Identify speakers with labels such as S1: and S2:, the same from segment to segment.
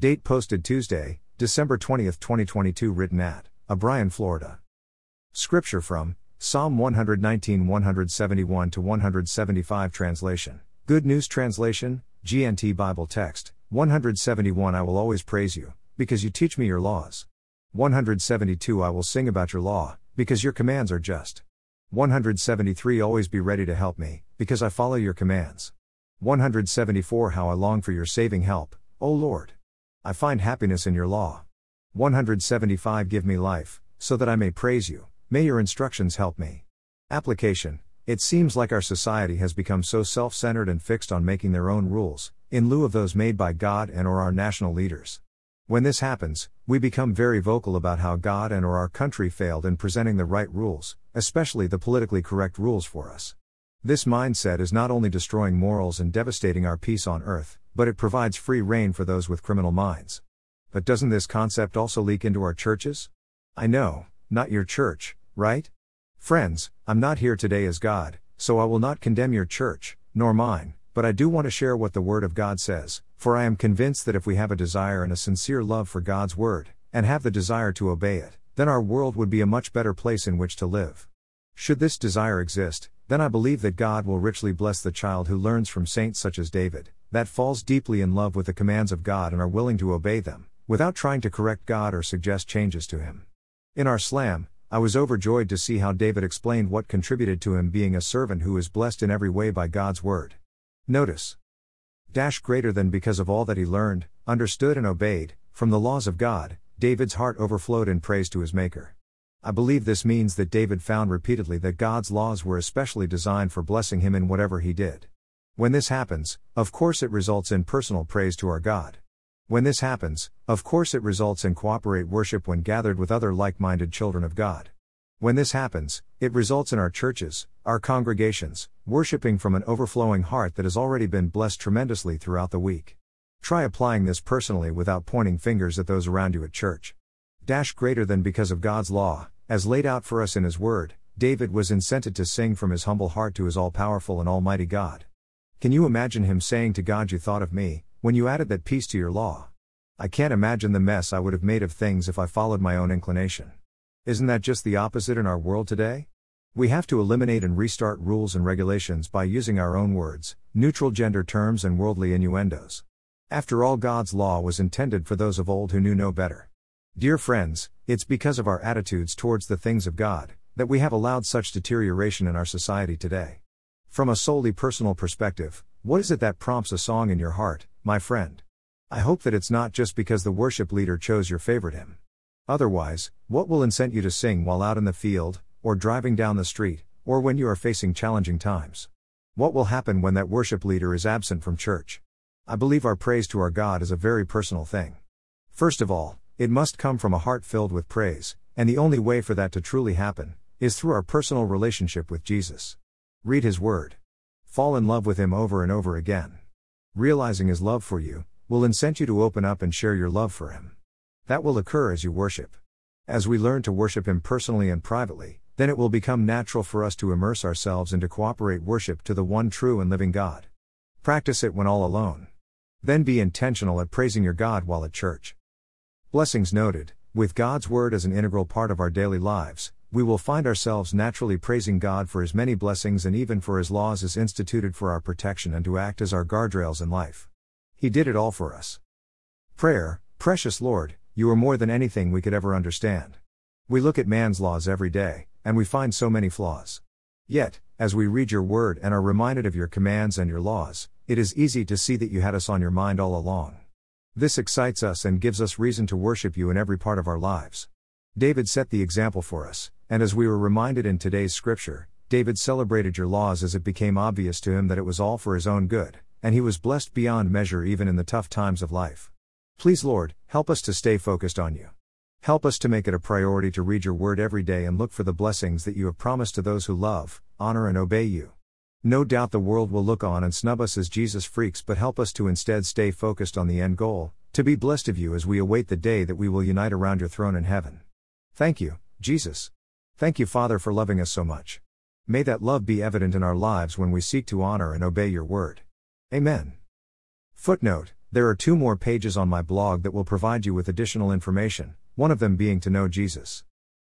S1: Date posted Tuesday, December 20, 2022, written at O'Brien, Florida. Scripture from Psalm 119 171 to 175 translation. Good News Translation, GNT Bible Text, 171 I will always praise you, because you teach me your laws. 172 I will sing about your law, because your commands are just. 173 Always be ready to help me, because I follow your commands. 174 How I long for your saving help, O Lord. I find happiness in your law. 175 Give me life, so that I may praise you, may your instructions help me. Application It seems like our society has become so self centered and fixed on making their own rules, in lieu of those made by God and or our national leaders. When this happens, we become very vocal about how God and or our country failed in presenting the right rules, especially the politically correct rules for us. This mindset is not only destroying morals and devastating our peace on earth, but it provides free rein for those with criminal minds. But doesn't this concept also leak into our churches? I know, not your church, right? Friends, I'm not here today as God, so I will not condemn your church, nor mine, but I do want to share what the Word of God says, for I am convinced that if we have a desire and a sincere love for God's Word, and have the desire to obey it, then our world would be a much better place in which to live. Should this desire exist, then I believe that God will richly bless the child who learns from saints such as David, that falls deeply in love with the commands of God and are willing to obey them without trying to correct God or suggest changes to him. In our slam, I was overjoyed to see how David explained what contributed to him being a servant who is blessed in every way by God's word. Notice. Dash greater than because of all that he learned, understood, and obeyed, from the laws of God, David's heart overflowed in praise to his Maker. I believe this means that David found repeatedly that God's laws were especially designed for blessing him in whatever he did. When this happens, of course it results in personal praise to our God. When this happens, of course it results in cooperate worship when gathered with other like minded children of God. When this happens, it results in our churches, our congregations, worshiping from an overflowing heart that has already been blessed tremendously throughout the week. Try applying this personally without pointing fingers at those around you at church. Dash greater than because of God's law, as laid out for us in His Word, David was incented to sing from his humble heart to his all powerful and almighty God. Can you imagine him saying to God, You thought of me, when you added that piece to your law? I can't imagine the mess I would have made of things if I followed my own inclination. Isn't that just the opposite in our world today? We have to eliminate and restart rules and regulations by using our own words, neutral gender terms, and worldly innuendos. After all, God's law was intended for those of old who knew no better. Dear friends, it's because of our attitudes towards the things of God that we have allowed such deterioration in our society today. From a solely personal perspective, what is it that prompts a song in your heart, my friend? I hope that it's not just because the worship leader chose your favorite hymn. Otherwise, what will incent you to sing while out in the field, or driving down the street, or when you are facing challenging times? What will happen when that worship leader is absent from church? I believe our praise to our God is a very personal thing. First of all, it must come from a heart filled with praise, and the only way for that to truly happen is through our personal relationship with Jesus. Read His Word. Fall in love with Him over and over again. Realizing His love for you, will incent you to open up and share your love for Him. That will occur as you worship. As we learn to worship Him personally and privately, then it will become natural for us to immerse ourselves into cooperate worship to the one true and living God. Practice it when all alone. Then be intentional at praising your God while at church. Blessings noted, with God's Word as an integral part of our daily lives, we will find ourselves naturally praising God for His many blessings and even for His laws as instituted for our protection and to act as our guardrails in life. He did it all for us. Prayer, precious Lord, you are more than anything we could ever understand. We look at man's laws every day, and we find so many flaws. Yet, as we read your word and are reminded of your commands and your laws, it is easy to see that you had us on your mind all along. This excites us and gives us reason to worship you in every part of our lives. David set the example for us, and as we were reminded in today's scripture, David celebrated your laws as it became obvious to him that it was all for his own good and he was blessed beyond measure even in the tough times of life. Please, Lord, help us to stay focused on you. Help us to make it a priority to read your word every day and look for the blessings that you have promised to those who love, honor, and obey you. No doubt the world will look on and snub us as Jesus freaks, but help us to instead stay focused on the end goal, to be blessed of you as we await the day that we will unite around your throne in heaven. Thank you, Jesus. Thank you, Father, for loving us so much. May that love be evident in our lives when we seek to honor and obey your word. Amen. Footnote There are two more pages on my blog that will provide you with additional information, one of them being to know Jesus.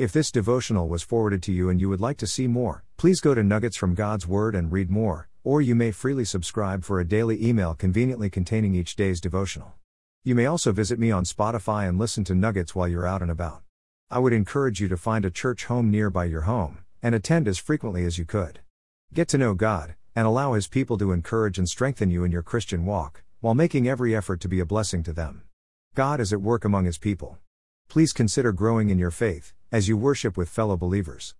S1: If this devotional was forwarded to you and you would like to see more, please go to Nuggets from God's Word and read more, or you may freely subscribe for a daily email conveniently containing each day's devotional. You may also visit me on Spotify and listen to Nuggets while you're out and about. I would encourage you to find a church home nearby your home, and attend as frequently as you could. Get to know God, and allow His people to encourage and strengthen you in your Christian walk, while making every effort to be a blessing to them. God is at work among his people. Please consider growing in your faith, as you worship with fellow believers.